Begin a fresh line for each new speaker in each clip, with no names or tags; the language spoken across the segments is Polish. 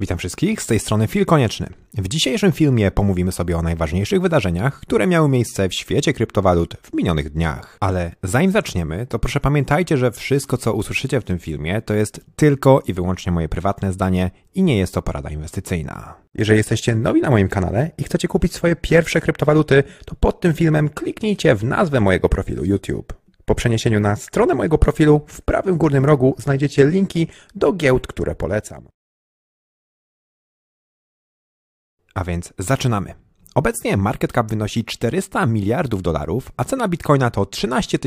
Witam wszystkich, z tej strony Fil Konieczny. W dzisiejszym filmie pomówimy sobie o najważniejszych wydarzeniach, które miały miejsce w świecie kryptowalut w minionych dniach. Ale zanim zaczniemy, to proszę pamiętajcie, że wszystko co usłyszycie w tym filmie to jest tylko i wyłącznie moje prywatne zdanie i nie jest to porada inwestycyjna. Jeżeli jesteście nowi na moim kanale i chcecie kupić swoje pierwsze kryptowaluty, to pod tym filmem kliknijcie w nazwę mojego profilu YouTube. Po przeniesieniu na stronę mojego profilu w prawym górnym rogu znajdziecie linki do giełd, które polecam. A więc zaczynamy. Obecnie market cap wynosi 400 miliardów dolarów, a cena bitcoina to 13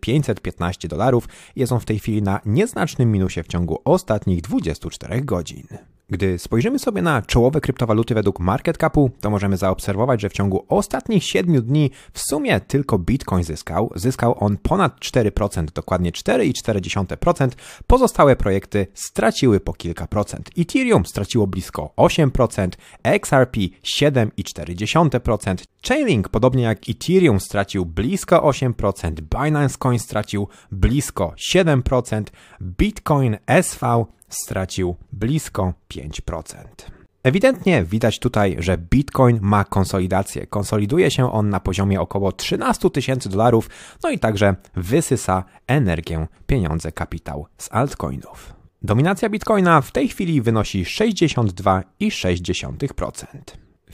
515 dolarów. Jest on w tej chwili na nieznacznym minusie w ciągu ostatnich 24 godzin. Gdy spojrzymy sobie na czołowe kryptowaluty według market capu, to możemy zaobserwować, że w ciągu ostatnich 7 dni w sumie tylko Bitcoin zyskał. Zyskał on ponad 4%, dokładnie 4,4%. Pozostałe projekty straciły po kilka procent. Ethereum straciło blisko 8%, XRP 7,4%, Chainlink, podobnie jak Ethereum, stracił blisko 8%, Binance Coin stracił blisko 7%, Bitcoin SV stracił blisko 5%. Ewidentnie widać tutaj, że Bitcoin ma konsolidację. Konsoliduje się on na poziomie około 13 tysięcy dolarów, no i także wysysa energię, pieniądze, kapitał z altcoinów. Dominacja Bitcoina w tej chwili wynosi 62,6%.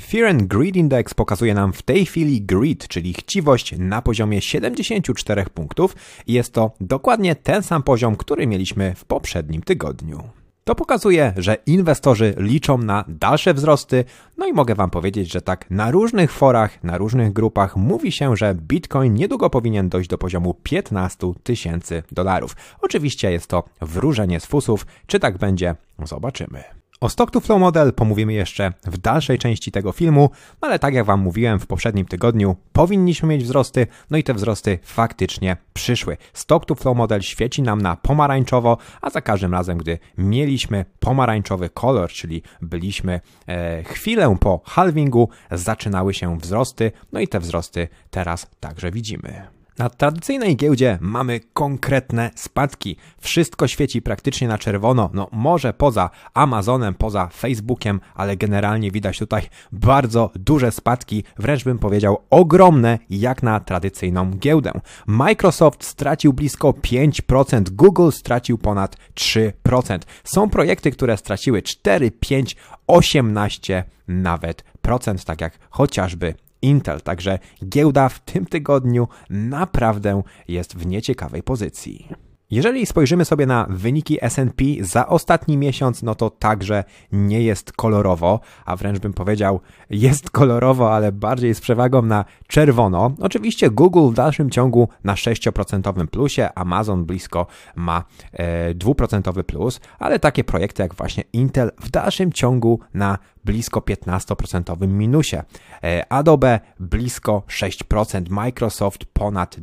Fear and Greed Index pokazuje nam w tej chwili greed, czyli chciwość na poziomie 74 punktów i jest to dokładnie ten sam poziom, który mieliśmy w poprzednim tygodniu. To pokazuje, że inwestorzy liczą na dalsze wzrosty, no i mogę Wam powiedzieć, że tak na różnych forach, na różnych grupach mówi się, że Bitcoin niedługo powinien dojść do poziomu 15 tysięcy dolarów. Oczywiście jest to wróżenie z fusów, czy tak będzie, zobaczymy. O Stock to Flow Model pomówimy jeszcze w dalszej części tego filmu, no ale tak jak Wam mówiłem w poprzednim tygodniu, powinniśmy mieć wzrosty, no i te wzrosty faktycznie przyszły. Stock to Flow Model świeci nam na pomarańczowo, a za każdym razem, gdy mieliśmy pomarańczowy kolor, czyli byliśmy e, chwilę po halvingu, zaczynały się wzrosty, no i te wzrosty teraz także widzimy. Na tradycyjnej giełdzie mamy konkretne spadki. Wszystko świeci praktycznie na czerwono, no może poza Amazonem, poza Facebookiem, ale generalnie widać tutaj bardzo duże spadki, wręcz bym powiedział ogromne, jak na tradycyjną giełdę. Microsoft stracił blisko 5%, Google stracił ponad 3%. Są projekty, które straciły 4, 5, 18 nawet procent, tak jak chociażby Intel. Także giełda w tym tygodniu naprawdę jest w nieciekawej pozycji. Jeżeli spojrzymy sobie na wyniki SP za ostatni miesiąc, no to także nie jest kolorowo, a wręcz bym powiedział, jest kolorowo, ale bardziej z przewagą na czerwono. Oczywiście Google w dalszym ciągu na 6% plusie, Amazon blisko ma e, 2% plus, ale takie projekty jak właśnie Intel w dalszym ciągu na blisko 15% minusie. E, Adobe blisko 6%, Microsoft ponad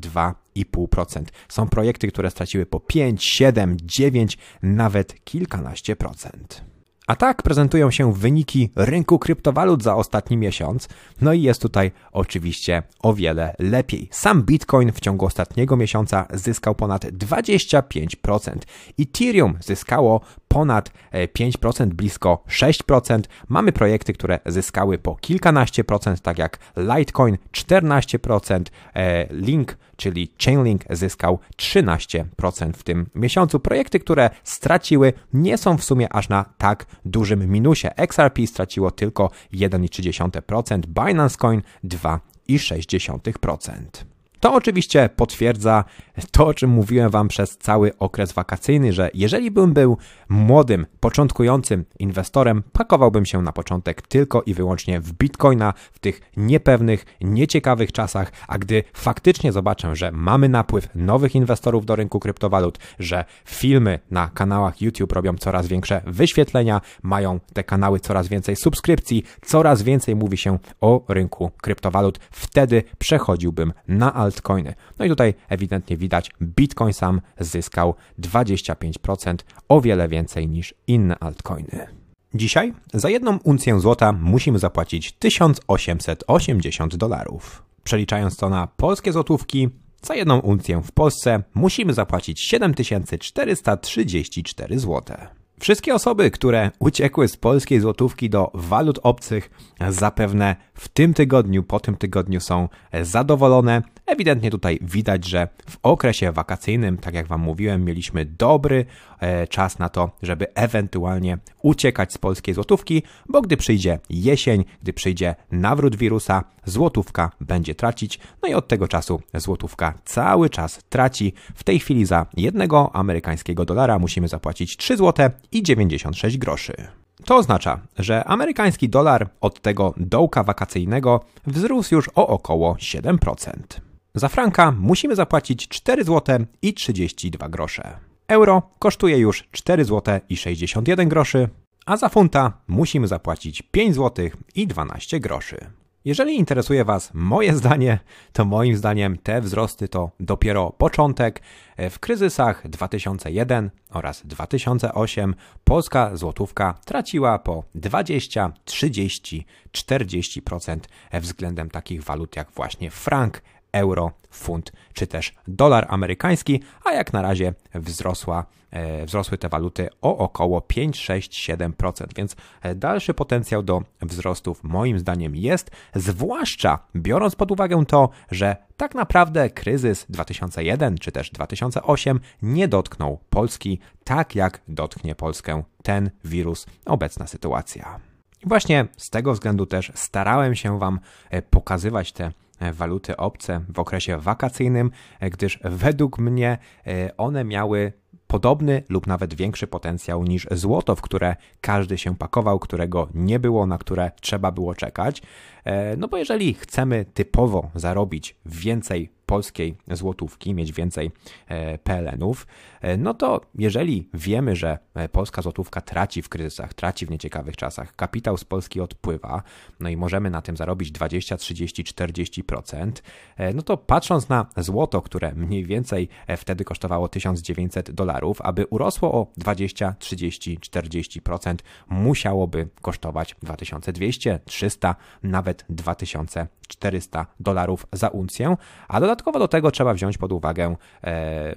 2,5%. Są projekty, które straciły po 5, 7, 9, nawet kilkanaście procent. A tak prezentują się wyniki rynku kryptowalut za ostatni miesiąc. No i jest tutaj oczywiście o wiele lepiej. Sam Bitcoin w ciągu ostatniego miesiąca zyskał ponad 25%. Ethereum zyskało ponad 5%, e, blisko 6%. Mamy projekty, które zyskały po kilkanaście procent, tak jak Litecoin 14%, e, Link, czyli Chainlink zyskał 13% w tym miesiącu. Projekty, które straciły, nie są w sumie aż na tak dużym minusie. XRP straciło tylko 1,3%, Binance Coin 2,6%. To oczywiście potwierdza to, o czym mówiłem Wam przez cały okres wakacyjny, że jeżeli bym był młodym, początkującym inwestorem, pakowałbym się na początek tylko i wyłącznie w bitcoina w tych niepewnych, nieciekawych czasach, a gdy faktycznie zobaczę, że mamy napływ nowych inwestorów do rynku kryptowalut, że filmy na kanałach YouTube robią coraz większe wyświetlenia, mają te kanały coraz więcej subskrypcji, coraz więcej mówi się o rynku kryptowalut, wtedy przechodziłbym na alt altcoiny. No i tutaj ewidentnie widać, Bitcoin sam zyskał 25%, o wiele więcej niż inne altcoiny. Dzisiaj za jedną uncję złota musimy zapłacić 1880 dolarów. Przeliczając to na polskie złotówki, za jedną uncję w Polsce musimy zapłacić 7434 zł. Wszystkie osoby, które uciekły z polskiej złotówki do walut obcych, zapewne w tym tygodniu, po tym tygodniu są zadowolone. Ewidentnie tutaj widać, że w okresie wakacyjnym, tak jak Wam mówiłem, mieliśmy dobry e, czas na to, żeby ewentualnie uciekać z polskiej złotówki, bo gdy przyjdzie jesień, gdy przyjdzie nawrót wirusa, złotówka będzie tracić, no i od tego czasu złotówka cały czas traci. W tej chwili za jednego amerykańskiego dolara musimy zapłacić 3 zł i 96 groszy. To oznacza, że amerykański dolar od tego dołka wakacyjnego wzrósł już o około 7%. Za franka musimy zapłacić 4 zł i 32 grosze. Euro kosztuje już 4 zł i 61 groszy, a za funta musimy zapłacić 5 zł i 12 groszy. Jeżeli interesuje Was moje zdanie, to moim zdaniem te wzrosty to dopiero początek. W kryzysach 2001 oraz 2008 polska złotówka traciła po 20, 30, 40% względem takich walut jak właśnie frank, euro, funt czy też dolar amerykański, a jak na razie wzrosła, e, wzrosły te waluty o około 5, 6, 7%, więc e, dalszy potencjał do wzrostów moim zdaniem jest, zwłaszcza biorąc pod uwagę to, że tak naprawdę kryzys 2001 czy też 2008 nie dotknął Polski tak jak dotknie Polskę ten wirus, obecna sytuacja. Właśnie z tego względu też starałem się Wam e, pokazywać te waluty obce w okresie wakacyjnym, e, gdyż według mnie e, one miały podobny lub nawet większy potencjał niż złoto, w które każdy się pakował, którego nie było, na które trzeba było czekać. No bo jeżeli chcemy typowo zarobić więcej polskiej złotówki, mieć więcej e, PLN-ów, e, no to jeżeli wiemy, że e, polska złotówka traci w kryzysach, traci w nieciekawych czasach, kapitał z Polski odpływa, no i możemy na tym zarobić 20, 30, 40%, no to patrząc na złoto, które mniej więcej wtedy kosztowało 1900 dolarów, aby urosło o 20, 30, 40%, musiałoby kosztować 2200, 300, nawet 2400 dolarów za uncję, a dodatkowo Dodatkowo do tego trzeba wziąć pod uwagę e,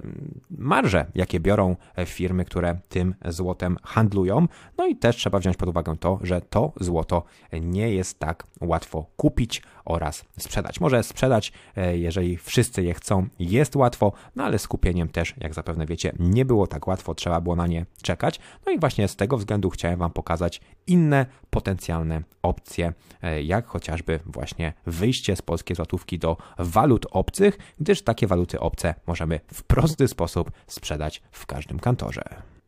marże, jakie biorą e, firmy, które tym złotem handlują. No i też trzeba wziąć pod uwagę to, że to złoto nie jest tak łatwo kupić oraz sprzedać. Może sprzedać, e, jeżeli wszyscy je chcą, jest łatwo, no ale z kupieniem też, jak zapewne wiecie, nie było tak łatwo, trzeba było na nie czekać. No i właśnie z tego względu chciałem Wam pokazać inne potencjalne opcje, jak chociażby właśnie wyjście z polskiej złotówki do walut obcych, gdyż takie waluty obce możemy w prosty sposób sprzedać w każdym kantorze.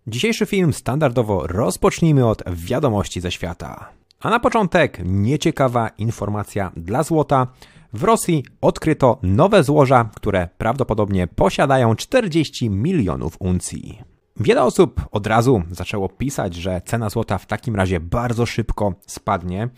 Dzisiejszy film standardowo rozpocznijmy od wiadomości ze świata. A na początek nieciekawa informacja dla złota. W Rosji odkryto nowe złoża, które prawdopodobnie posiadają 40 milionów uncji. Wiele osób od razu zaczęło pisać, że cena złota w takim razie bardzo szybko spadnie.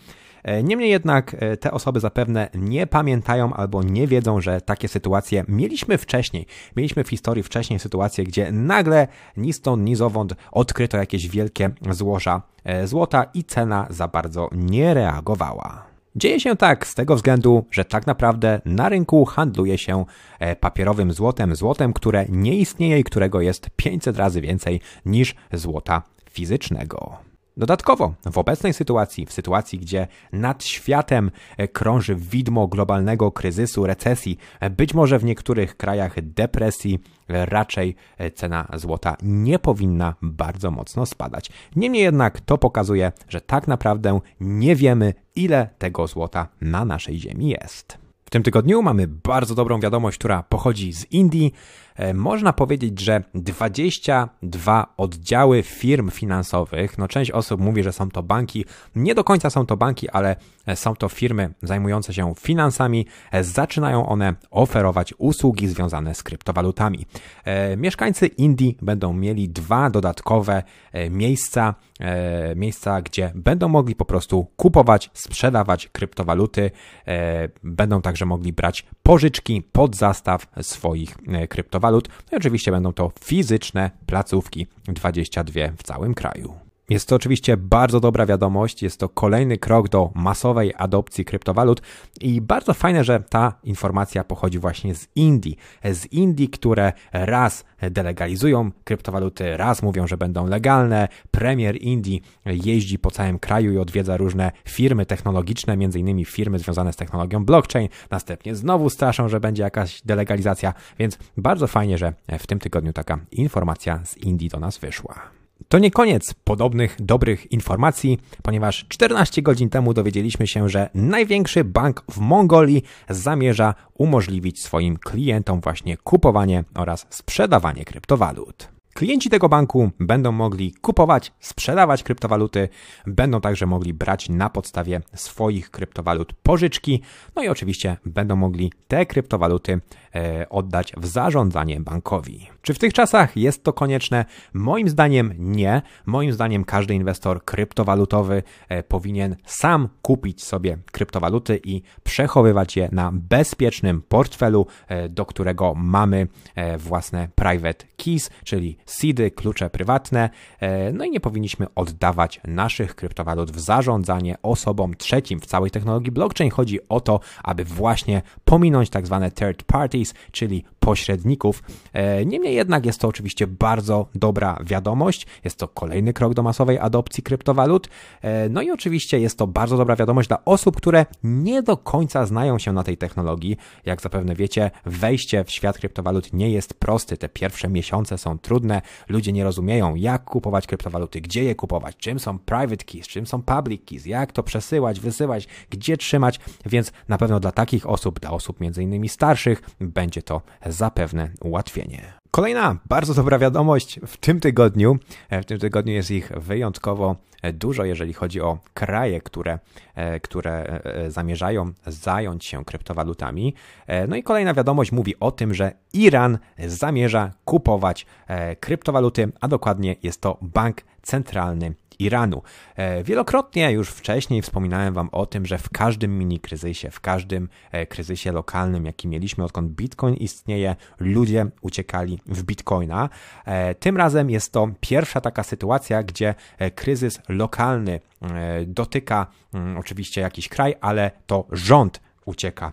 E, niemniej jednak e, te osoby zapewne nie pamiętają albo nie wiedzą, że takie sytuacje mieliśmy wcześniej. Mieliśmy w historii wcześniej sytuacje, gdzie nagle ni stąd, ni zowąd odkryto jakieś wielkie złoża e, złota i cena za bardzo nie reagowała. Dzieje się tak z tego względu, że tak naprawdę na rynku handluje się papierowym złotem, złotem, które nie istnieje i którego jest 500 razy więcej niż złota fizycznego. Dodatkowo, w obecnej sytuacji, w sytuacji, gdzie nad światem e, krąży widmo globalnego kryzysu, recesji, e, być może w niektórych krajach depresji, e, raczej cena złota nie powinna bardzo mocno spadać. Niemniej jednak to pokazuje, że tak naprawdę nie wiemy, ile tego złota na naszej ziemi jest. W tym tygodniu mamy bardzo dobrą wiadomość, która pochodzi z Indii. E, można powiedzieć, że 22 oddziały firm finansowych, no część osób mówi, że są to banki, nie do końca są to banki, ale e, są to firmy zajmujące się finansami, e, zaczynają one oferować usługi związane z kryptowalutami. Mieszkańcy Indii będą mieli dwa dodatkowe miejsca, miejsca, gdzie będą mogli po prostu kupować, sprzedawać kryptowaluty, będą także mogli brać pożyczki pod zastaw swoich kryptowalut. No i oczywiście będą to fizyczne placówki, 22 w całym kraju. Jest to oczywiście bardzo dobra wiadomość, jest to kolejny krok do masowej adopcji kryptowalut i bardzo fajne, że ta informacja pochodzi właśnie z Indii. Z Indii, które raz delegalizują kryptowaluty, raz mówią, że będą legalne. Premier Indii jeździ po całym kraju i odwiedza różne firmy technologiczne, innymi firmy związane z technologią blockchain. Następnie znowu straszą, że będzie jakaś delegalizacja, więc bardzo fajnie, że w tym tygodniu taka informacja z Indii do nas wyszła. To nie koniec podobnych dobrych informacji, ponieważ 14 godzin temu dowiedzieliśmy się, że największy bank w Mongolii zamierza umożliwić swoim klientom właśnie kupowanie oraz sprzedawanie kryptowalut. Klienci tego banku będą mogli kupować, sprzedawać kryptowaluty, będą także mogli brać na podstawie swoich kryptowalut pożyczki, no i oczywiście będą mogli te kryptowaluty e, oddać w zarządzanie bankowi. Czy w tych czasach jest to konieczne? Moim zdaniem nie. Moim zdaniem każdy inwestor kryptowalutowy e, powinien sam kupić sobie kryptowaluty i przechowywać je na bezpiecznym portfelu, e, do którego mamy e, własne private keys, czyli seedy, klucze prywatne, no i nie powinniśmy oddawać naszych kryptowalut w zarządzanie osobom trzecim. W całej technologii blockchain chodzi o to, aby właśnie pominąć tak zwane third parties, czyli pośredników. E, niemniej jednak jest to oczywiście bardzo dobra wiadomość. Jest to kolejny krok do masowej adopcji kryptowalut. E, no i oczywiście jest to bardzo dobra wiadomość dla osób, które nie do końca znają się na tej technologii. Jak zapewne wiecie, wejście w świat kryptowalut nie jest prosty. Te pierwsze miesiące są trudne. Ludzie nie rozumieją, jak kupować kryptowaluty, gdzie je kupować, czym są private keys, czym są public keys, jak to przesyłać, wysyłać, gdzie trzymać, więc na pewno dla takich osób, dla osób między innymi starszych, będzie to zapewne ułatwienie. Kolejna bardzo dobra wiadomość w tym tygodniu. E, w tym tygodniu jest ich wyjątkowo e, dużo, jeżeli chodzi o kraje, które, e, które zamierzają zająć się kryptowalutami. No i kolejna wiadomość mówi o tym, że Iran zamierza kupować kryptowaluty, a dokładnie jest to bank centralny Iranu. E, wielokrotnie już wcześniej wspominałem Wam o tym, że w każdym mini kryzysie, w każdym e, kryzysie lokalnym, jaki mieliśmy odkąd Bitcoin istnieje, ludzie uciekali w Bitcoina. E, tym razem jest to pierwsza taka sytuacja, gdzie kryzys lokalny dotyka mm, oczywiście jakiś kraj, ale to rząd ucieka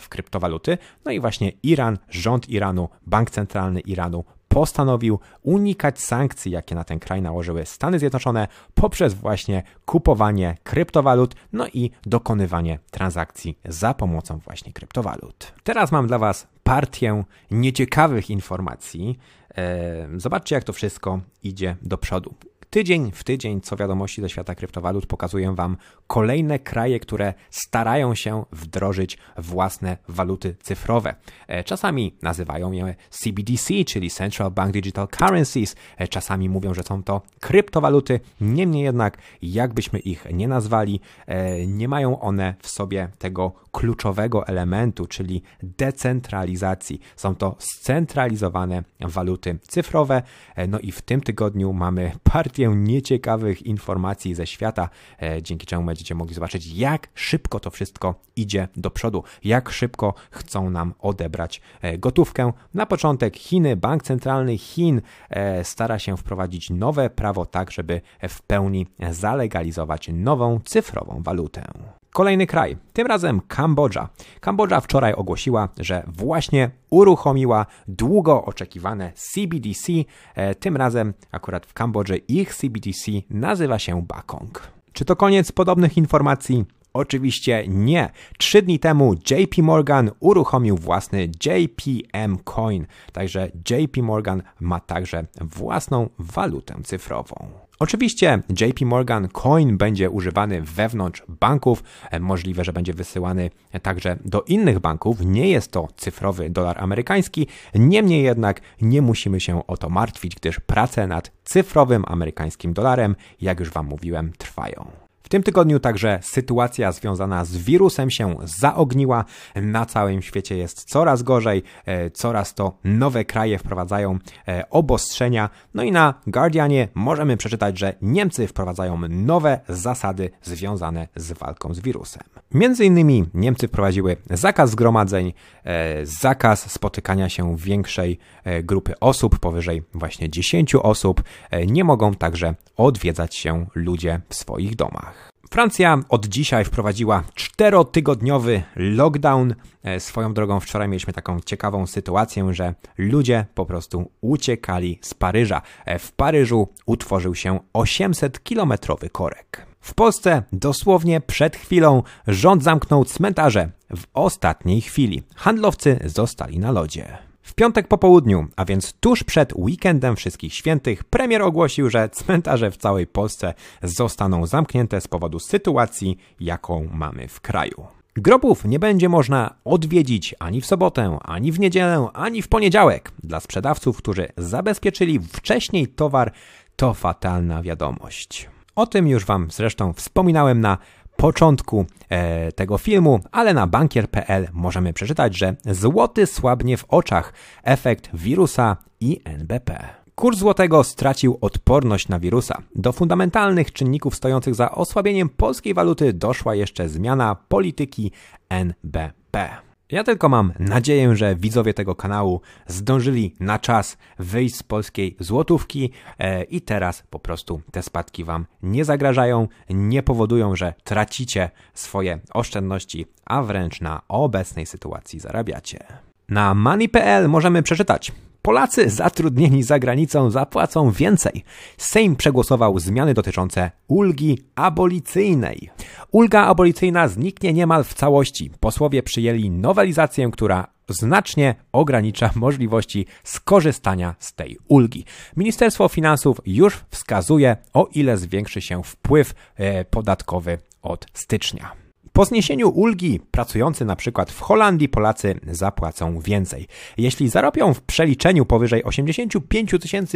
w kryptowaluty. No i właśnie Iran, rząd Iranu, bank centralny Iranu postanowił unikać sankcji, jakie na ten kraj nałożyły Stany Zjednoczone poprzez właśnie kupowanie kryptowalut, no i dokonywanie transakcji za pomocą właśnie kryptowalut. Teraz mam dla Was partię nieciekawych informacji. E, zobaczcie, jak to wszystko idzie do przodu. Tydzień w tydzień, co wiadomości ze świata kryptowalut, pokazuję Wam kolejne kraje, które starają się wdrożyć własne waluty cyfrowe. E, czasami nazywają je CBDC, czyli Central Bank Digital Currencies, e, czasami mówią, że są to kryptowaluty. Niemniej jednak, jakbyśmy ich nie nazwali, e, nie mają one w sobie tego kluczowego elementu, czyli decentralizacji. Są to scentralizowane waluty cyfrowe. No i w tym tygodniu mamy partię nieciekawych informacji ze świata, e, dzięki czemu będziecie mogli zobaczyć, jak szybko to wszystko idzie do przodu, jak szybko chcą nam odebrać e, gotówkę. Na początek Chiny, Bank Centralny Chin e, stara się wprowadzić nowe prawo tak, żeby w pełni zalegalizować nową cyfrową walutę. Kolejny kraj, tym razem Kambodża. Kambodża wczoraj ogłosiła, że właśnie uruchomiła długo oczekiwane CBDC. E, tym razem akurat w Kambodży ich CBDC nazywa się Bakong. Czy to koniec podobnych informacji? Oczywiście nie. Trzy dni temu JP Morgan uruchomił własny JPM Coin, także JP Morgan ma także własną walutę cyfrową. Oczywiście JP Morgan Coin będzie używany wewnątrz banków, możliwe, że będzie wysyłany także do innych banków. Nie jest to cyfrowy dolar amerykański, niemniej jednak nie musimy się o to martwić, gdyż prace nad cyfrowym amerykańskim dolarem, jak już Wam mówiłem, trwają. W tym tygodniu także sytuacja związana z wirusem się zaogniła. Na całym świecie jest coraz gorzej, e, coraz to nowe kraje wprowadzają e, obostrzenia. No i na Guardianie możemy przeczytać, że Niemcy wprowadzają nowe zasady związane z walką z wirusem. Między innymi Niemcy wprowadziły zakaz zgromadzeń, e, zakaz spotykania się większej grupy osób, powyżej właśnie 10 osób. Nie mogą także odwiedzać się ludzie w swoich domach. Francja od dzisiaj wprowadziła czterotygodniowy lockdown. E, swoją drogą wczoraj mieliśmy taką ciekawą sytuację, że ludzie po prostu uciekali z Paryża. E, w Paryżu utworzył się 800-kilometrowy korek. W Polsce dosłownie przed chwilą rząd zamknął cmentarze. W ostatniej chwili handlowcy zostali na lodzie. W piątek po południu, a więc tuż przed weekendem Wszystkich Świętych, premier ogłosił, że cmentarze w całej Polsce zostaną zamknięte z powodu sytuacji, jaką mamy w kraju. Grobów nie będzie można odwiedzić ani w sobotę, ani w niedzielę, ani w poniedziałek. Dla sprzedawców, którzy zabezpieczyli wcześniej towar, to fatalna wiadomość. O tym już Wam zresztą wspominałem na początku e, tego filmu, ale na bankier.pl możemy przeczytać, że złoty słabnie w oczach, efekt wirusa i NBP. Kurs złotego stracił odporność na wirusa. Do fundamentalnych czynników stojących za osłabieniem polskiej waluty doszła jeszcze zmiana polityki NBP. Ja tylko mam nadzieję, że widzowie tego kanału zdążyli na czas wyjść z polskiej złotówki e, i teraz po prostu te spadki Wam nie zagrażają, nie powodują, że tracicie swoje oszczędności, a wręcz na obecnej sytuacji zarabiacie. Na money.pl możemy przeczytać. Polacy zatrudnieni za granicą zapłacą więcej. Sejm przegłosował zmiany dotyczące ulgi abolicyjnej. Ulga abolicyjna zniknie niemal w całości. Posłowie przyjęli nowelizację, która znacznie ogranicza możliwości skorzystania z tej ulgi. Ministerstwo Finansów już wskazuje, o ile zwiększy się wpływ e, podatkowy od stycznia. Po zniesieniu ulgi pracujący na przykład w Holandii Polacy zapłacą więcej. Jeśli zarobią w przeliczeniu powyżej 85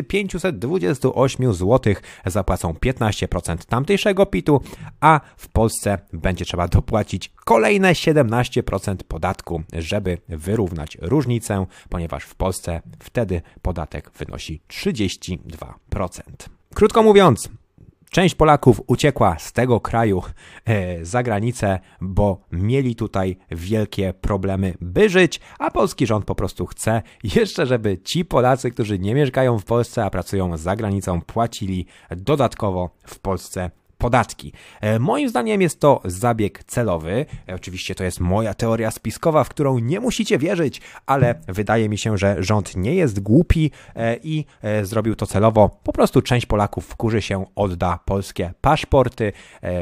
528 zł, zapłacą 15% tamtejszego PIT-u, a w Polsce będzie trzeba dopłacić kolejne 17% podatku, żeby wyrównać różnicę, ponieważ w Polsce wtedy podatek wynosi 32%. Krótko mówiąc, Część Polaków uciekła z tego kraju e, za granicę, bo mieli tutaj wielkie problemy, by żyć, a polski rząd po prostu chce jeszcze, żeby ci Polacy, którzy nie mieszkają w Polsce, a pracują za granicą, płacili dodatkowo w Polsce podatki. E, moim zdaniem jest to zabieg celowy. E, oczywiście to jest moja teoria spiskowa, w którą nie musicie wierzyć, ale wydaje mi się, że rząd nie jest głupi e, i zrobił to celowo. Po prostu część Polaków wkurzy się, odda polskie paszporty.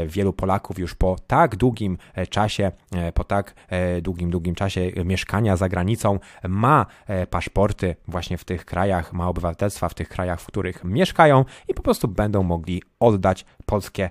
Wielu Polaków już po tak długim czasie, po tak długim, długim czasie mieszkania za granicą ma paszporty właśnie w tych krajach, ma obywatelstwa w tych krajach, w których mieszkają i po prostu będą mogli oddać polskie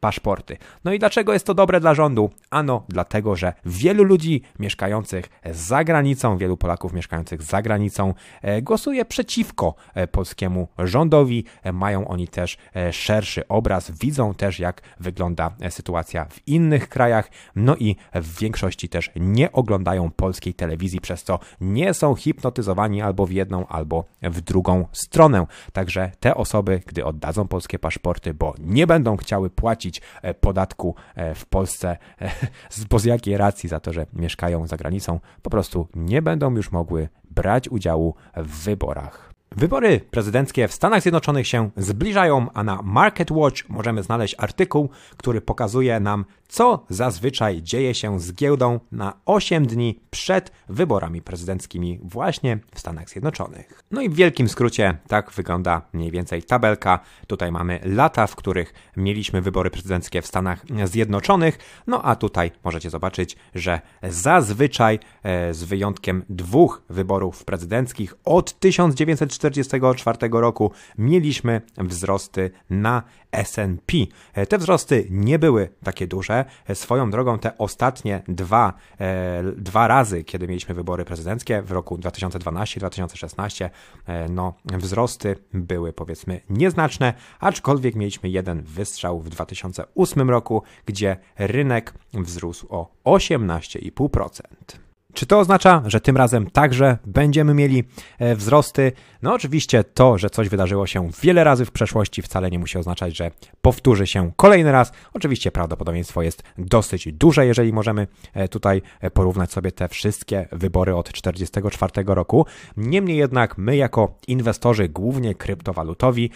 paszporty. No i dlaczego jest to dobre dla rządu? Ano dlatego, że wielu ludzi mieszkających za granicą, wielu Polaków mieszkających za granicą e, głosuje przeciwko e, polskiemu rządowi. E, mają oni też szerszy obraz, widzą też jak wygląda sytuacja w innych krajach, no i w większości też nie oglądają polskiej telewizji, przez co nie są hipnotyzowani albo w jedną, albo w drugą stronę. Także te osoby, gdy oddadzą polskie paszporty, bo nie będą chciały płacić płacić e, podatku e, w Polsce, e, bo z jakiej racji za to, że mieszkają za granicą, po prostu nie będą już mogły brać udziału w wyborach. Wybory prezydenckie w Stanach Zjednoczonych się zbliżają, a na Market Watch możemy znaleźć artykuł, który pokazuje nam, co zazwyczaj dzieje się z giełdą na 8 dni przed wyborami prezydenckimi właśnie w Stanach Zjednoczonych. No i w wielkim skrócie tak wygląda mniej więcej tabelka. Tutaj mamy lata, w których mieliśmy wybory prezydenckie w Stanach Zjednoczonych, no a tutaj możecie zobaczyć, że zazwyczaj e, z wyjątkiem dwóch wyborów prezydenckich od 1940 1944 roku mieliśmy wzrosty na S&P. Te wzrosty nie były takie duże. Swoją drogą te ostatnie dwa, dwa razy, kiedy mieliśmy wybory prezydenckie w roku 2012-2016, no wzrosty były powiedzmy nieznaczne, aczkolwiek mieliśmy jeden wystrzał w 2008 roku, gdzie rynek wzrósł o 18,5%. Czy to oznacza, że tym razem także będziemy mieli e, wzrosty? No oczywiście to, że coś wydarzyło się wiele razy w przeszłości wcale nie musi oznaczać, że powtórzy się kolejny raz. Oczywiście prawdopodobieństwo jest dosyć duże, jeżeli możemy e, tutaj e, porównać sobie te wszystkie wybory od 1944 roku. Niemniej jednak my jako inwestorzy, głównie kryptowalutowi,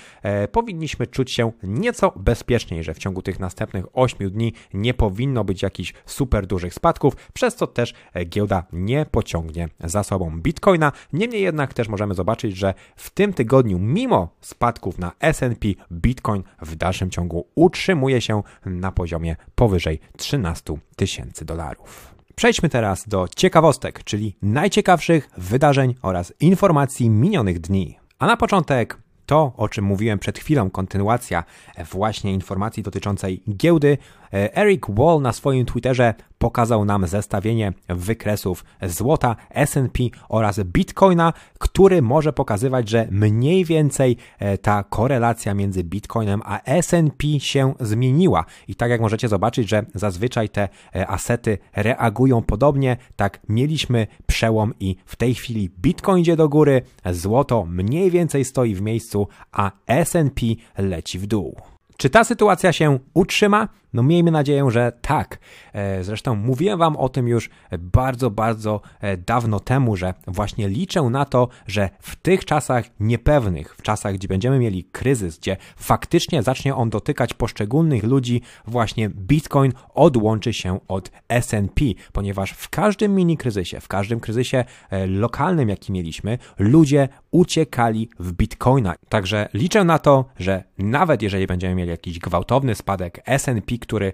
powinniśmy czuć się nieco bezpieczniej, że w ciągu tych następnych 8 dni nie powinno być jakichś super dużych spadków, przez co też giełda nie pociągnie za sobą Bitcoina. Niemniej jednak też możemy zobaczyć, że w tym tygodniu, mimo spadków na SP, Bitcoin w dalszym ciągu utrzymuje się na poziomie powyżej 13 tysięcy dolarów. Przejdźmy teraz do ciekawostek, czyli najciekawszych wydarzeń oraz informacji minionych dni. A na początek to, o czym mówiłem przed chwilą, kontynuacja właśnie informacji dotyczącej giełdy. Eric Wall na swoim Twitterze pokazał nam zestawienie wykresów złota, S&P oraz Bitcoina, który może pokazywać, że mniej więcej e, ta korelacja między Bitcoinem a S&P się zmieniła. I tak jak możecie zobaczyć, że zazwyczaj te e, asety reagują podobnie, tak mieliśmy przełom i w tej chwili Bitcoin idzie do góry, złoto mniej więcej stoi w miejscu, a S&P leci w dół. Czy ta sytuacja się utrzyma? No miejmy nadzieję, że tak. E, zresztą mówiłem Wam o tym już bardzo, bardzo e, dawno temu, że właśnie liczę na to, że w tych czasach niepewnych, w czasach, gdzie będziemy mieli kryzys, gdzie faktycznie zacznie on dotykać poszczególnych ludzi, właśnie Bitcoin odłączy się od S&P, ponieważ w każdym mini kryzysie, w każdym kryzysie e, lokalnym, jaki mieliśmy, ludzie uciekali w Bitcoina. Także liczę na to, że nawet jeżeli będziemy mieli jakiś gwałtowny spadek S&P, który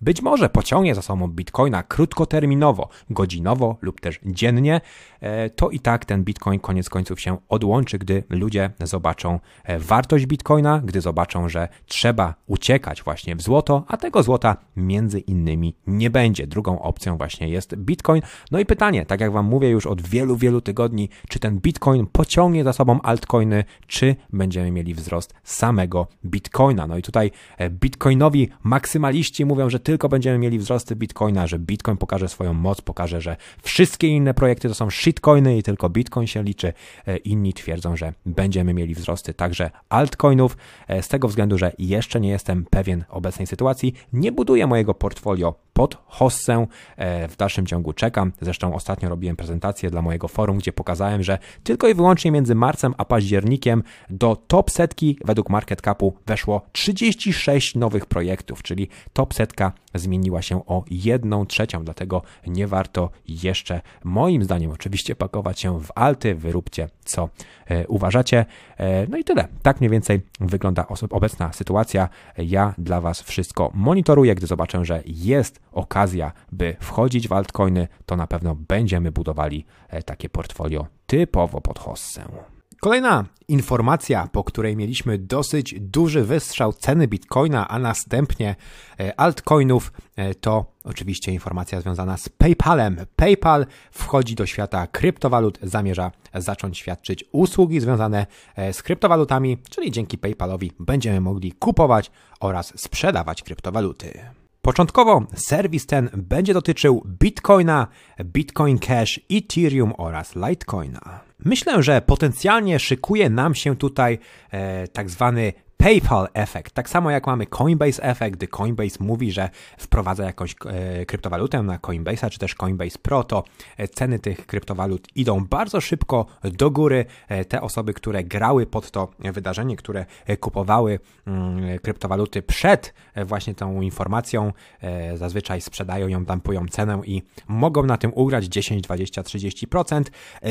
być może pociągnie za sobą bitcoina krótkoterminowo, godzinowo lub też dziennie, e, to i tak ten bitcoin koniec końców się odłączy, gdy ludzie zobaczą e, wartość bitcoina, gdy zobaczą, że trzeba uciekać właśnie w złoto, a tego złota między innymi nie będzie. Drugą opcją właśnie jest bitcoin. No i pytanie, tak jak Wam mówię już od wielu, wielu tygodni, czy ten bitcoin pociągnie za sobą altcoiny, czy będziemy mieli wzrost samego bitcoina. No i tutaj e, bitcoinowi maksymaliści mówią, że tylko będziemy mieli wzrosty Bitcoina, że Bitcoin pokaże swoją moc, pokaże, że wszystkie inne projekty to są shitcoiny i tylko Bitcoin się liczy. E, inni twierdzą, że będziemy mieli wzrosty także altcoinów. E, z tego względu, że jeszcze nie jestem pewien obecnej sytuacji, nie buduję mojego portfolio pod hossę. E, w dalszym ciągu czekam. Zresztą ostatnio robiłem prezentację dla mojego forum, gdzie pokazałem, że tylko i wyłącznie między marcem a październikiem do top setki według market capu weszło 36 nowych projektów, czyli top setka zmieniła się o jedną trzecią, dlatego nie warto jeszcze, moim zdaniem oczywiście, pakować się w alty, wyróbcie co e, uważacie. E, no i tyle. Tak mniej więcej wygląda obecna sytuacja. Ja dla Was wszystko monitoruję, gdy zobaczę, że jest okazja, by wchodzić w altcoiny, to na pewno będziemy budowali e, takie portfolio typowo pod hossę. Kolejna informacja, po której mieliśmy dosyć duży wystrzał ceny bitcoina, a następnie e, altcoinów, e, to oczywiście informacja związana z PayPalem. PayPal wchodzi do świata kryptowalut, zamierza zacząć świadczyć usługi związane e, z kryptowalutami, czyli dzięki PayPalowi będziemy mogli kupować oraz sprzedawać kryptowaluty. Początkowo serwis ten będzie dotyczył Bitcoina, Bitcoin Cash, Ethereum oraz Litecoina. Myślę, że potencjalnie szykuje nam się tutaj e, tak zwany PayPal efekt. Tak samo jak mamy Coinbase efekt, gdy Coinbase mówi, że wprowadza jakąś e, kryptowalutę na Coinbase'a czy też Coinbase Pro, to e, ceny tych kryptowalut idą bardzo szybko do góry. E, te osoby, które grały pod to wydarzenie, które kupowały mm, kryptowaluty przed właśnie tą informacją, zazwyczaj sprzedają ją, dampują cenę i mogą na tym ugrać 10, 20, 30%.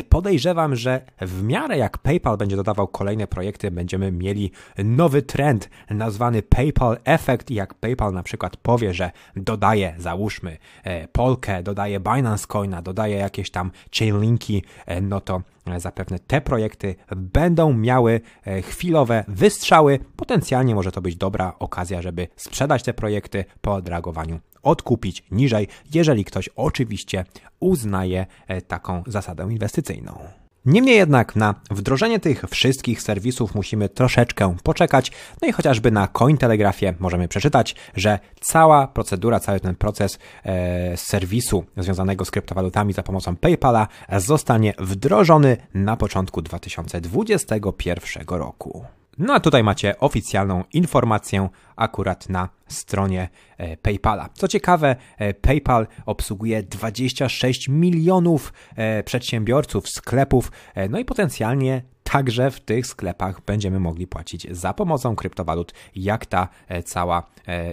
Podejrzewam, że w miarę jak PayPal będzie dodawał kolejne projekty, będziemy mieli nowy nowy trend nazwany PayPal Effect jak PayPal na przykład powie, że dodaje, załóżmy, e, Polkę, dodaje Binance Coina, dodaje jakieś tam chainlinki, e, no to zapewne te projekty będą miały chwilowe wystrzały. Potencjalnie może to być dobra okazja, żeby sprzedać te projekty po odreagowaniu odkupić niżej, jeżeli ktoś oczywiście uznaje taką zasadę inwestycyjną. Niemniej jednak na wdrożenie tych wszystkich serwisów musimy troszeczkę poczekać, no i chociażby na Cointelegrafie możemy przeczytać, że cała procedura, cały ten proces e, serwisu związanego z kryptowalutami za pomocą PayPala zostanie wdrożony na początku 2021 roku. No a tutaj macie oficjalną informację akurat na stronie e, PayPala. Co ciekawe, e, PayPal obsługuje 26 milionów e, przedsiębiorców, sklepów, no i potencjalnie także w tych sklepach będziemy mogli płacić za pomocą kryptowalut, jak ta cała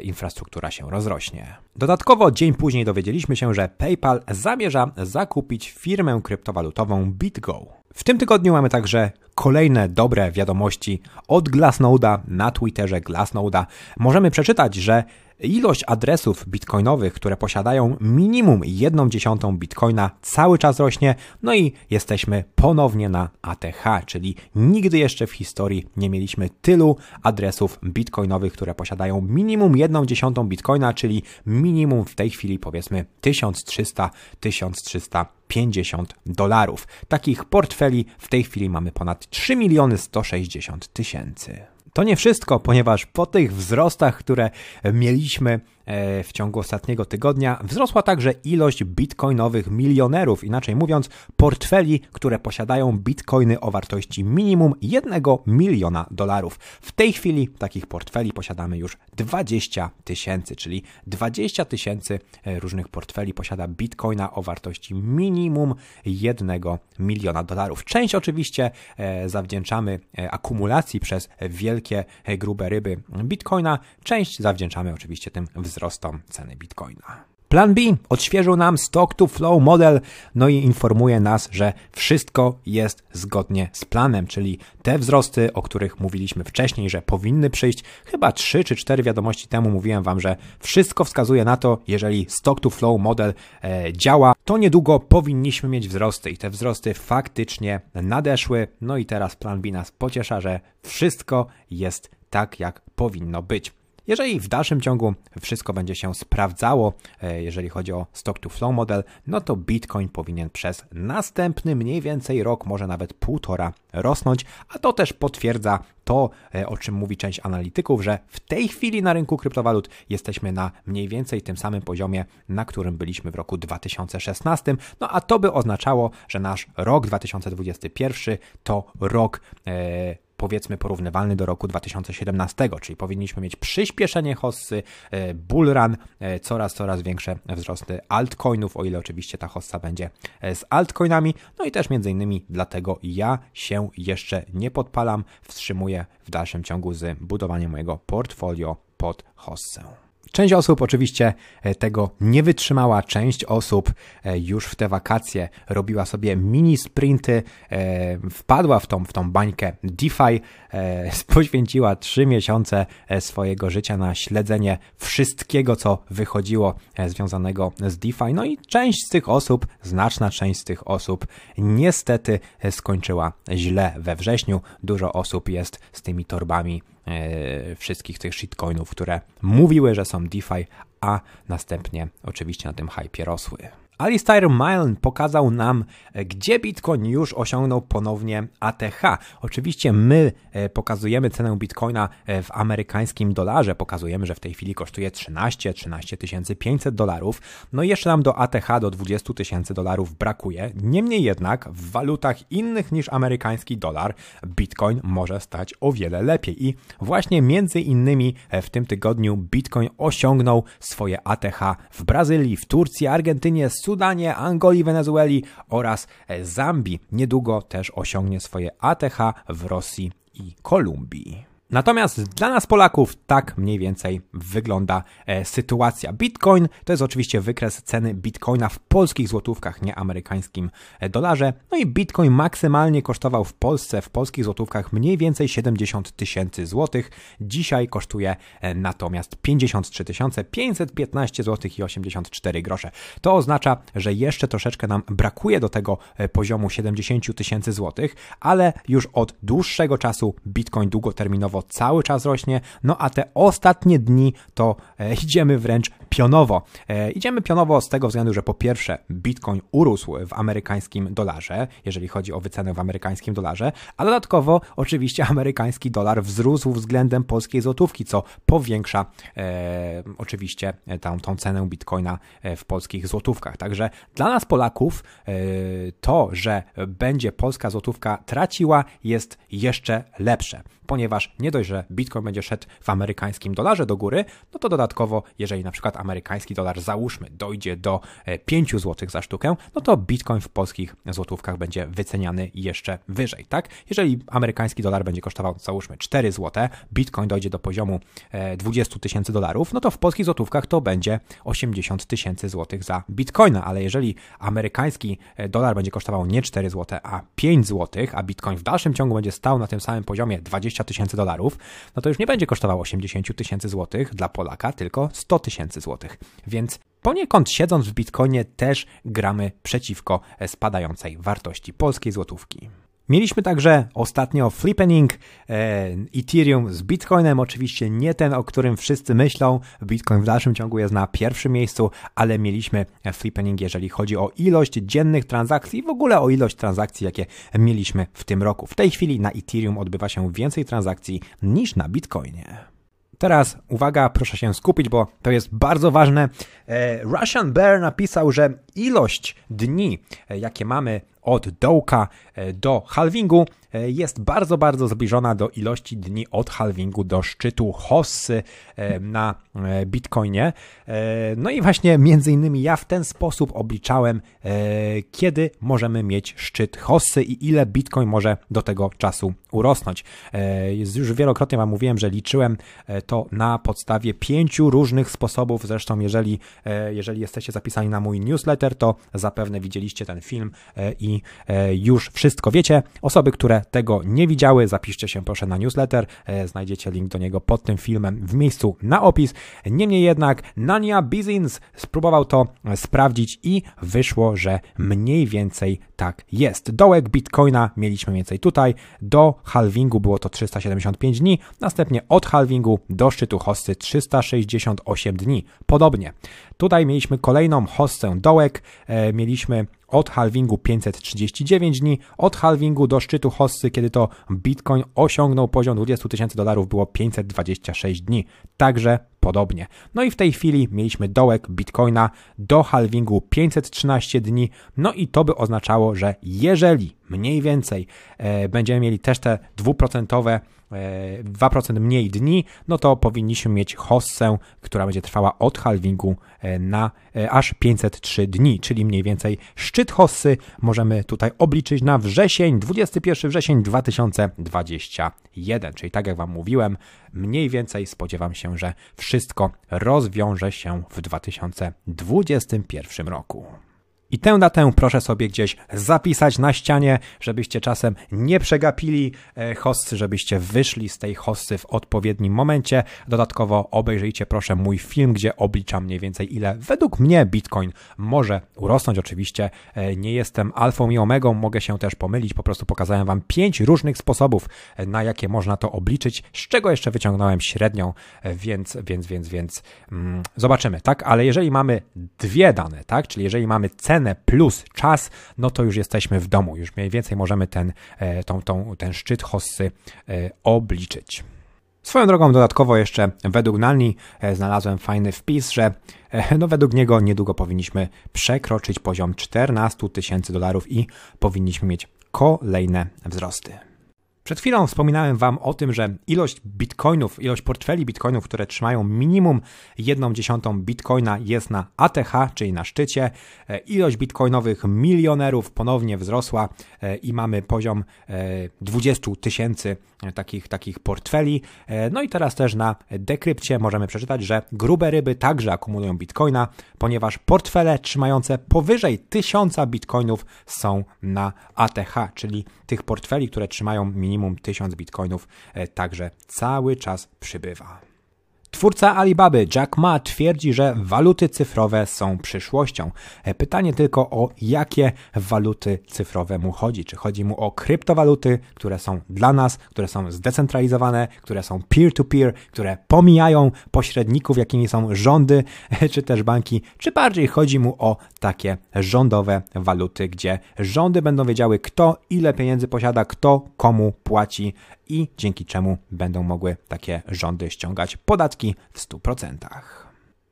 infrastruktura się rozrośnie. Dodatkowo dzień później dowiedzieliśmy się, że PayPal zamierza zakupić firmę kryptowalutową BitGo. W tym tygodniu mamy także kolejne dobre wiadomości od Glassnode'a na Twitterze Glassnode'a. Możemy przeczytać, że Ilość adresów bitcoinowych, które posiadają minimum 1 dziesiątą bitcoina cały czas rośnie, no i jesteśmy ponownie na ATH, czyli nigdy jeszcze w historii nie mieliśmy tylu adresów bitcoinowych, które posiadają minimum 1 dziesiątą bitcoina, czyli minimum w tej chwili powiedzmy 1300-1350 dolarów. Takich portfeli w tej chwili mamy ponad 3 miliony 160 tysięcy. To nie wszystko, ponieważ po tych wzrostach, które mieliśmy w ciągu ostatniego tygodnia wzrosła także ilość bitcoinowych milionerów, inaczej mówiąc, portfeli, które posiadają bitcoiny o wartości minimum 1 miliona dolarów. W tej chwili takich portfeli posiadamy już 20 tysięcy, czyli 20 tysięcy e, różnych portfeli posiada bitcoina o wartości minimum 1 miliona dolarów. Część oczywiście e, zawdzięczamy akumulacji przez wielkie, grube ryby bitcoina, część zawdzięczamy oczywiście tym wzrostom wzrostom ceny bitcoina. Plan B odświeżył nam stock to flow model, no i informuje nas, że wszystko jest zgodnie z planem, czyli te wzrosty, o których mówiliśmy wcześniej, że powinny przyjść, chyba 3 czy 4 wiadomości temu mówiłem Wam, że wszystko wskazuje na to, jeżeli stock to flow model e, działa, to niedługo powinniśmy mieć wzrosty i te wzrosty faktycznie nadeszły. No i teraz plan B nas pociesza, że wszystko jest tak, jak powinno być. Jeżeli w dalszym ciągu wszystko będzie się sprawdzało, e, jeżeli chodzi o stock to flow model, no to Bitcoin powinien przez następny mniej więcej rok, może nawet półtora rosnąć, a to też potwierdza to, e, o czym mówi część analityków, że w tej chwili na rynku kryptowalut jesteśmy na mniej więcej tym samym poziomie, na którym byliśmy w roku 2016. No a to by oznaczało, że nasz rok 2021 to rok e, powiedzmy porównywalny do roku 2017, czyli powinniśmy mieć przyspieszenie hossy, e, bullrun, e, coraz, coraz większe wzrosty altcoinów, o ile oczywiście ta hossa będzie e, z altcoinami, no i też między innymi dlatego ja się jeszcze nie podpalam, wstrzymuję w dalszym ciągu z budowaniem mojego portfolio pod hossę. Część osób oczywiście e, tego nie wytrzymała, część osób e, już w te wakacje robiła sobie mini sprinty, e, wpadła w tą, w tą bańkę DeFi, poświęciła trzy miesiące swojego życia na śledzenie wszystkiego, co wychodziło związanego z DeFi. No i część z tych osób, znaczna część z tych osób niestety skończyła źle we wrześniu. Dużo osób jest z tymi torbami wszystkich tych shitcoinów, które mówiły, że są DeFi, a następnie oczywiście na tym hypie rosły. Alistair Milne pokazał nam, e, gdzie Bitcoin już osiągnął ponownie ATH. Oczywiście my e, pokazujemy cenę Bitcoina e, w amerykańskim dolarze, pokazujemy, że w tej chwili kosztuje 13, 13 500 dolarów. No i jeszcze nam do ATH do 20 tysięcy dolarów brakuje. Niemniej jednak w walutach innych niż amerykański dolar Bitcoin może stać o wiele lepiej i właśnie między innymi w tym tygodniu Bitcoin osiągnął swoje ATH w Brazylii, w Turcji, Argentynie, Sudanie, Angolii, Wenezueli oraz Zambii. Niedługo też osiągnie swoje ATH w Rosji i Kolumbii. Natomiast dla nas Polaków tak mniej więcej wygląda e, sytuacja. Bitcoin to jest oczywiście wykres ceny bitcoina w polskich złotówkach, nie amerykańskim e, dolarze. No i bitcoin maksymalnie kosztował w Polsce, w polskich złotówkach mniej więcej 70 tysięcy złotych. Dzisiaj kosztuje e, natomiast 53 515 zł i 84 grosze. To oznacza, że jeszcze troszeczkę nam brakuje do tego poziomu 70 tysięcy złotych, ale już od dłuższego czasu bitcoin długoterminowo cały czas rośnie, no a te ostatnie dni to e, idziemy wręcz pionowo. E, idziemy pionowo z tego względu, że po pierwsze Bitcoin urósł w amerykańskim dolarze, jeżeli chodzi o wycenę w amerykańskim dolarze, a dodatkowo oczywiście amerykański dolar wzrósł względem polskiej złotówki, co powiększa e, oczywiście tą, tą cenę Bitcoina e, w polskich złotówkach. Także dla nas Polaków e, to, że będzie polska złotówka traciła jest jeszcze lepsze, ponieważ nie dość, że Bitcoin będzie szedł w amerykańskim dolarze do góry, no to dodatkowo, jeżeli na przykład amerykański dolar załóżmy dojdzie do 5 e, zł za sztukę, no to Bitcoin w polskich złotówkach będzie wyceniany jeszcze wyżej, tak? Jeżeli amerykański dolar będzie kosztował załóżmy 4 zł, Bitcoin dojdzie do poziomu 20 e, tysięcy dolarów, no to w polskich złotówkach to będzie 80 tysięcy złotych za Bitcoina, ale jeżeli amerykański e, dolar będzie kosztował nie 4 zł, a 5 zł, a Bitcoin w dalszym ciągu będzie stał na tym samym poziomie 20 tysięcy dolarów, no to już nie będzie kosztował 80 tysięcy złotych dla Polaka, tylko 100 tysięcy złotych. Więc poniekąd siedząc w Bitcoinie też gramy przeciwko spadającej wartości polskiej złotówki. Mieliśmy także ostatnio flippening e, Ethereum z Bitcoinem, oczywiście nie ten, o którym wszyscy myślą. Bitcoin w dalszym ciągu jest na pierwszym miejscu, ale mieliśmy flippening, jeżeli chodzi o ilość dziennych transakcji, w ogóle o ilość transakcji, jakie mieliśmy w tym roku. W tej chwili na Ethereum odbywa się więcej transakcji niż na Bitcoinie. Teraz uwaga, proszę się skupić, bo to jest bardzo ważne. E, Russian Bear napisał, że ilość dni, e, jakie mamy od dołka e, do halvingu e, jest bardzo, bardzo zbliżona do ilości dni od halvingu do szczytu Hossy na Bitcoinie. No i właśnie między innymi ja w ten sposób obliczałem, kiedy możemy mieć szczyt Hossy i ile Bitcoin może do tego czasu urosnąć. Już wielokrotnie Wam mówiłem, że liczyłem to na podstawie pięciu różnych sposobów. Zresztą, jeżeli, jeżeli jesteście zapisani na mój newsletter, to zapewne widzieliście ten film i E, już wszystko wiecie. Osoby, które tego nie widziały, zapiszcie się proszę na newsletter. E, znajdziecie link do niego pod tym filmem w miejscu na opis. Niemniej jednak Nania Bizins spróbował to sprawdzić i wyszło, że mniej więcej tak jest. Dołek Bitcoina mieliśmy mniej więcej tutaj. Do halvingu było to 375 dni. Następnie od halvingu do szczytu hossy 368 dni. Podobnie. Tutaj mieliśmy kolejną hossę dołek. E, mieliśmy od halvingu 539 dni, od halvingu do szczytu hossy, kiedy to Bitcoin osiągnął poziom 20 tysięcy dolarów, było 526 dni. Także podobnie. No i w tej chwili mieliśmy dołek Bitcoina do halvingu 513 dni, no i to by oznaczało, że jeżeli mniej więcej e, będziemy mieli też te dwuprocentowe 2% e, mniej dni, no to powinniśmy mieć hossę, która będzie trwała od halvingu e, na e, aż 503 dni, czyli mniej więcej szczyt hossy możemy tutaj obliczyć na wrzesień, 21 wrzesień 2021, czyli tak jak Wam mówiłem, mniej więcej spodziewam się, że wszystko rozwiąże się w 2021 roku. I tę datę proszę sobie gdzieś zapisać na ścianie, żebyście czasem nie przegapili e, hossy, żebyście wyszli z tej hossy w odpowiednim momencie. Dodatkowo obejrzyjcie proszę mój film, gdzie obliczam mniej więcej ile według mnie Bitcoin może urosnąć. Oczywiście e, nie jestem alfą i omegą, mogę się też pomylić, po prostu pokazałem wam pięć różnych sposobów, e, na jakie można to obliczyć, z czego jeszcze wyciągnąłem średnią, więc, więc, więc, więc mm, zobaczymy, tak? Ale jeżeli mamy dwie dane, tak? Czyli jeżeli mamy cenę plus czas, no to już jesteśmy w domu. Już mniej więcej możemy ten, e, tą, tą, ten szczyt hossy e, obliczyć. Swoją drogą dodatkowo jeszcze według Nalni e, znalazłem fajny wpis, że no według niego niedługo powinniśmy przekroczyć poziom 14 tysięcy dolarów i powinniśmy mieć kolejne wzrosty. Przed chwilą wspominałem Wam o tym, że ilość bitcoinów, ilość portfeli bitcoinów, które trzymają minimum 1 dziesiątą bitcoina jest na ATH, czyli na szczycie. E, ilość bitcoinowych milionerów ponownie wzrosła e, i mamy poziom 20 e, tysięcy takich, takich portfeli. No i teraz też na dekrypcie możemy przeczytać, że grube ryby także akumulują bitcoina, ponieważ portfele trzymające powyżej 1000 bitcoinów są na ATH, czyli tych portfeli, które trzymają minimum minimum 1000 bitcoinów e, także cały czas przybywa. Twórca Alibaby Jack Ma twierdzi, że waluty cyfrowe są przyszłością. E, pytanie tylko o jakie waluty cyfrowe mu chodzi. Czy chodzi mu o kryptowaluty, które są dla nas, które są zdecentralizowane, które są peer-to-peer, -peer, które pomijają pośredników, jakimi są rządy czy też banki, czy bardziej chodzi mu o takie rządowe waluty, gdzie rządy będą wiedziały, kto ile pieniędzy posiada, kto komu płaci i dzięki czemu będą mogły takie rządy ściągać podatki w 100%.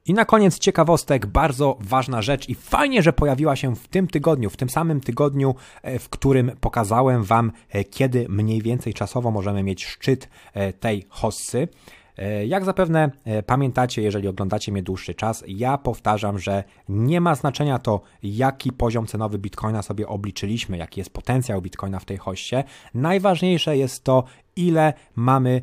I na koniec ciekawostek, bardzo ważna rzecz i fajnie, że pojawiła się w tym tygodniu, w tym samym tygodniu, e, w którym pokazałem Wam, e, kiedy mniej więcej czasowo możemy mieć szczyt e, tej hossy. Jak zapewne pamiętacie, jeżeli oglądacie mnie dłuższy czas, ja powtarzam, że nie ma znaczenia to, jaki poziom cenowy Bitcoina sobie obliczyliśmy, jaki jest potencjał Bitcoina w tej hoście. Najważniejsze jest to, ile mamy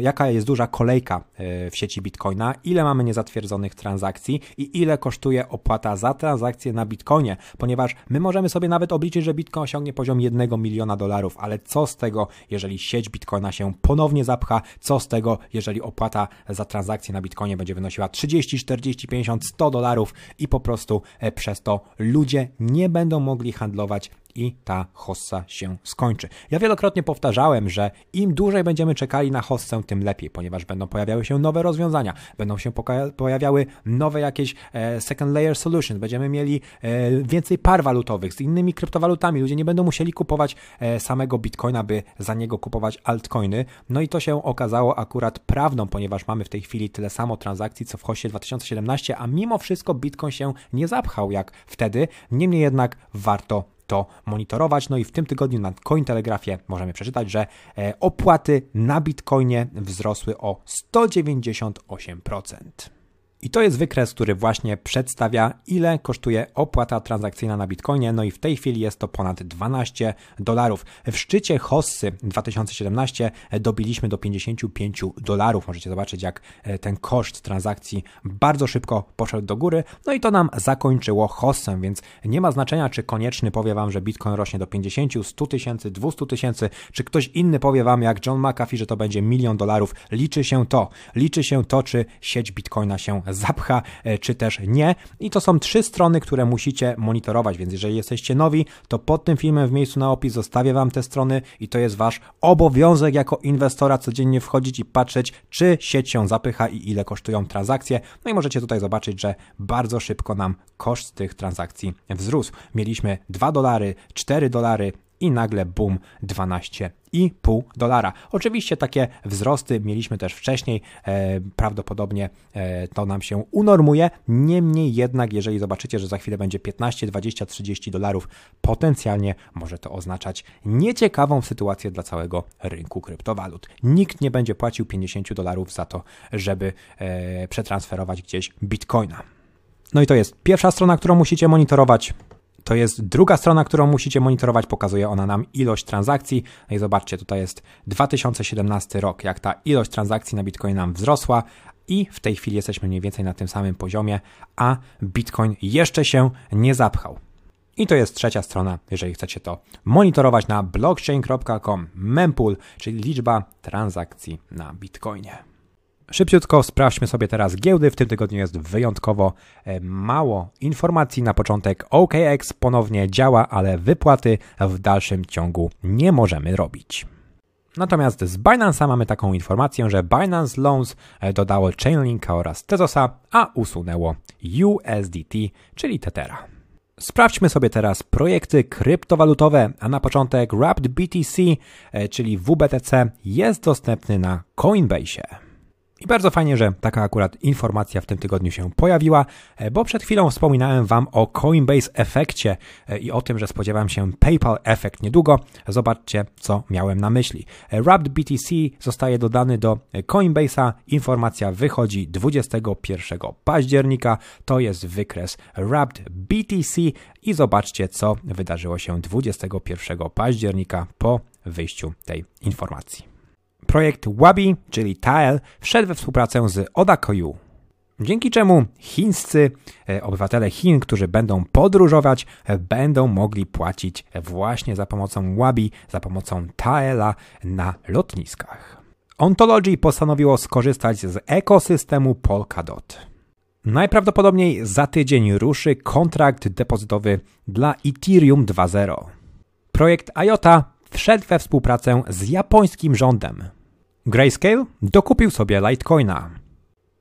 jaka jest duża kolejka e, w sieci Bitcoina, ile mamy niezatwierdzonych transakcji i ile kosztuje opłata za transakcję na Bitcoinie, ponieważ my możemy sobie nawet obliczyć, że Bitcoin osiągnie poziom 1 miliona dolarów, ale co z tego, jeżeli sieć Bitcoina się ponownie zapcha, co z tego, jeżeli opłata za transakcję na Bitcoinie będzie wynosiła 30, 40, 50, 100 dolarów i po prostu e, przez to ludzie nie będą mogli handlować i ta hossa się skończy. Ja wielokrotnie powtarzałem, że im dłużej będziemy czekali na hossę, tym lepiej, ponieważ będą pojawiały się nowe rozwiązania, będą się pojawiały nowe jakieś e, second layer solutions, będziemy mieli e, więcej par walutowych z innymi kryptowalutami, ludzie nie będą musieli kupować e, samego bitcoina, by za niego kupować altcoiny. No i to się okazało akurat prawdą, ponieważ mamy w tej chwili tyle samo transakcji, co w hoście 2017, a mimo wszystko bitcoin się nie zapchał jak wtedy. Niemniej jednak warto to monitorować. No i w tym tygodniu na Cointelegrafie możemy przeczytać, że e, opłaty na Bitcoinie wzrosły o 198%. I to jest wykres, który właśnie przedstawia, ile kosztuje opłata transakcyjna na Bitcoinie. No i w tej chwili jest to ponad 12 dolarów. W szczycie Hossy 2017 dobiliśmy do 55 dolarów. Możecie zobaczyć, jak e, ten koszt transakcji bardzo szybko poszedł do góry. No i to nam zakończyło Hossę, więc nie ma znaczenia, czy konieczny powie Wam, że Bitcoin rośnie do 50, 100 tysięcy, 200 tysięcy, czy ktoś inny powie Wam, jak John McAfee, że to będzie milion dolarów. Liczy się to. Liczy się to, czy sieć Bitcoina się zapcha, e, czy też nie. I to są trzy strony, które musicie monitorować, więc jeżeli jesteście nowi, to pod tym filmem w miejscu na opis zostawię Wam te strony i to jest Wasz obowiązek jako inwestora codziennie wchodzić i patrzeć, czy sieć się zapycha i ile kosztują transakcje. No i możecie tutaj zobaczyć, że bardzo szybko nam koszt tych transakcji wzrósł. Mieliśmy 2 dolary, 4 dolary, i nagle boom 12,5 dolara. Oczywiście takie wzrosty mieliśmy też wcześniej, e, prawdopodobnie e, to nam się unormuje, niemniej jednak jeżeli zobaczycie, że za chwilę będzie 15, 20, 30 dolarów, potencjalnie może to oznaczać nieciekawą sytuację dla całego rynku kryptowalut. Nikt nie będzie płacił 50 dolarów za to, żeby e, przetransferować gdzieś bitcoina. No i to jest pierwsza strona, którą musicie monitorować. To jest druga strona, którą musicie monitorować. Pokazuje ona nam ilość transakcji. No i zobaczcie, tutaj jest 2017 rok, jak ta ilość transakcji na Bitcoin nam wzrosła i w tej chwili jesteśmy mniej więcej na tym samym poziomie, a Bitcoin jeszcze się nie zapchał. I to jest trzecia strona, jeżeli chcecie to monitorować na blockchain.com mempool, czyli liczba transakcji na Bitcoinie. Szybciutko sprawdźmy sobie teraz giełdy. W tym tygodniu jest wyjątkowo e, mało informacji. Na początek OKX ponownie działa, ale wypłaty w dalszym ciągu nie możemy robić. Natomiast z Binance'a mamy taką informację, że Binance Loans e, dodało Chainlinka oraz Tezosa, a usunęło USDT, czyli Tethera. Sprawdźmy sobie teraz projekty kryptowalutowe, a na początek Wrapped BTC, e, czyli WBTC, jest dostępny na Coinbase. I bardzo fajnie, że taka akurat informacja w tym tygodniu się pojawiła, e, bo przed chwilą wspominałem Wam o Coinbase efekcie e, i o tym, że spodziewam się PayPal efekt niedługo. Zobaczcie, co miałem na myśli. E, Wrapped BTC zostaje dodany do Coinbase'a. Informacja wychodzi 21 października. To jest wykres Wrapped BTC i zobaczcie, co wydarzyło się 21 października po wyjściu tej informacji. Projekt Wabi, czyli Tile, wszedł we współpracę z Odakoyu. Dzięki czemu chińscy e, obywatele Chin, którzy będą podróżować, e, będą mogli płacić właśnie za pomocą Wabi, za pomocą Taela na lotniskach. Ontology postanowiło skorzystać z ekosystemu Polkadot. Najprawdopodobniej za tydzień ruszy kontrakt depozytowy dla Ethereum 2.0. Projekt IOTA wszedł we współpracę z japońskim rządem. Grayscale dokupił sobie Litecoina.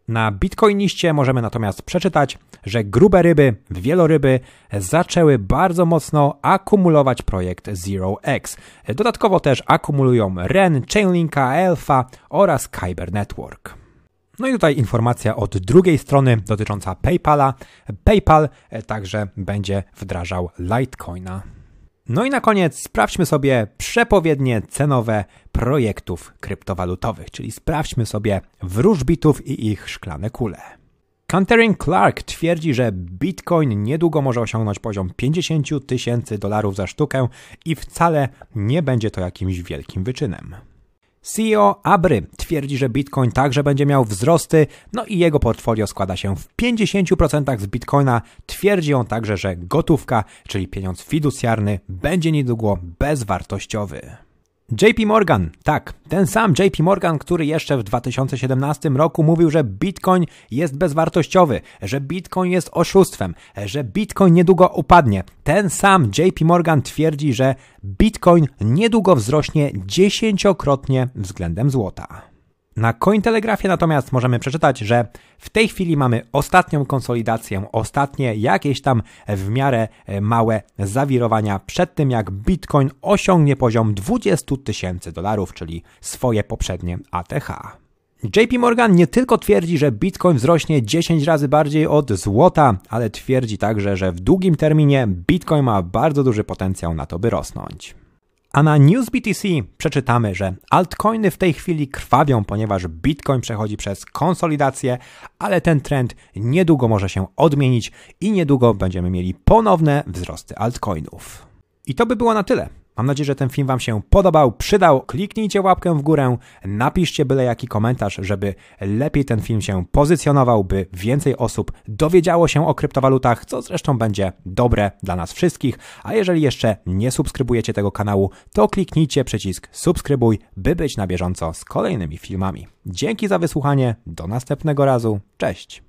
Na Bitcoiniście możemy natomiast przeczytać, że grube ryby, wieloryby zaczęły bardzo mocno akumulować projekt ZeroX. Dodatkowo też akumulują REN, Chainlinka, Alpha oraz Kyber Network. No i tutaj informacja od drugiej strony dotycząca PayPala. PayPal także będzie wdrażał Litecoina. No i na koniec sprawdźmy sobie przepowiednie cenowe projektów kryptowalutowych, czyli sprawdźmy sobie wróżbitów i ich szklane kule. Canterin Clark twierdzi, że Bitcoin niedługo może osiągnąć poziom 50 tysięcy dolarów za sztukę i wcale nie będzie to jakimś wielkim wyczynem. CEO Abry twierdzi, że Bitcoin także będzie miał wzrosty, no i jego portfolio składa się w 50% z Bitcoina. Twierdzi on także, że gotówka, czyli pieniądz fiducjarny, będzie niedługo bezwartościowy. JP Morgan, tak, ten sam JP Morgan, który jeszcze w 2017 roku mówił, że Bitcoin jest bezwartościowy, że Bitcoin jest oszustwem, że Bitcoin niedługo upadnie. Ten sam JP Morgan twierdzi, że Bitcoin niedługo wzrośnie dziesięciokrotnie względem złota. Na Cointelegrafie natomiast możemy przeczytać, że w tej chwili mamy ostatnią konsolidację, ostatnie jakieś tam w miarę e, małe zawirowania przed tym, jak Bitcoin osiągnie poziom 20 tysięcy dolarów, czyli swoje poprzednie ATH. JP Morgan nie tylko twierdzi, że Bitcoin wzrośnie 10 razy bardziej od złota, ale twierdzi także, że w długim terminie Bitcoin ma bardzo duży potencjał na to, by rosnąć. A na NewsBTC przeczytamy, że altcoiny w tej chwili krwawią, ponieważ Bitcoin przechodzi przez konsolidację, ale ten trend niedługo może się odmienić i niedługo będziemy mieli ponowne wzrosty altcoinów. I to by było na tyle. Mam nadzieję, że ten film Wam się podobał, przydał. Kliknijcie łapkę w górę, napiszcie byle jaki komentarz, żeby lepiej ten film się pozycjonował, by więcej osób dowiedziało się o kryptowalutach, co zresztą będzie dobre dla nas wszystkich. A jeżeli jeszcze nie subskrybujecie tego kanału, to kliknijcie przycisk subskrybuj, by być na bieżąco z kolejnymi filmami. Dzięki za wysłuchanie, do następnego razu, cześć!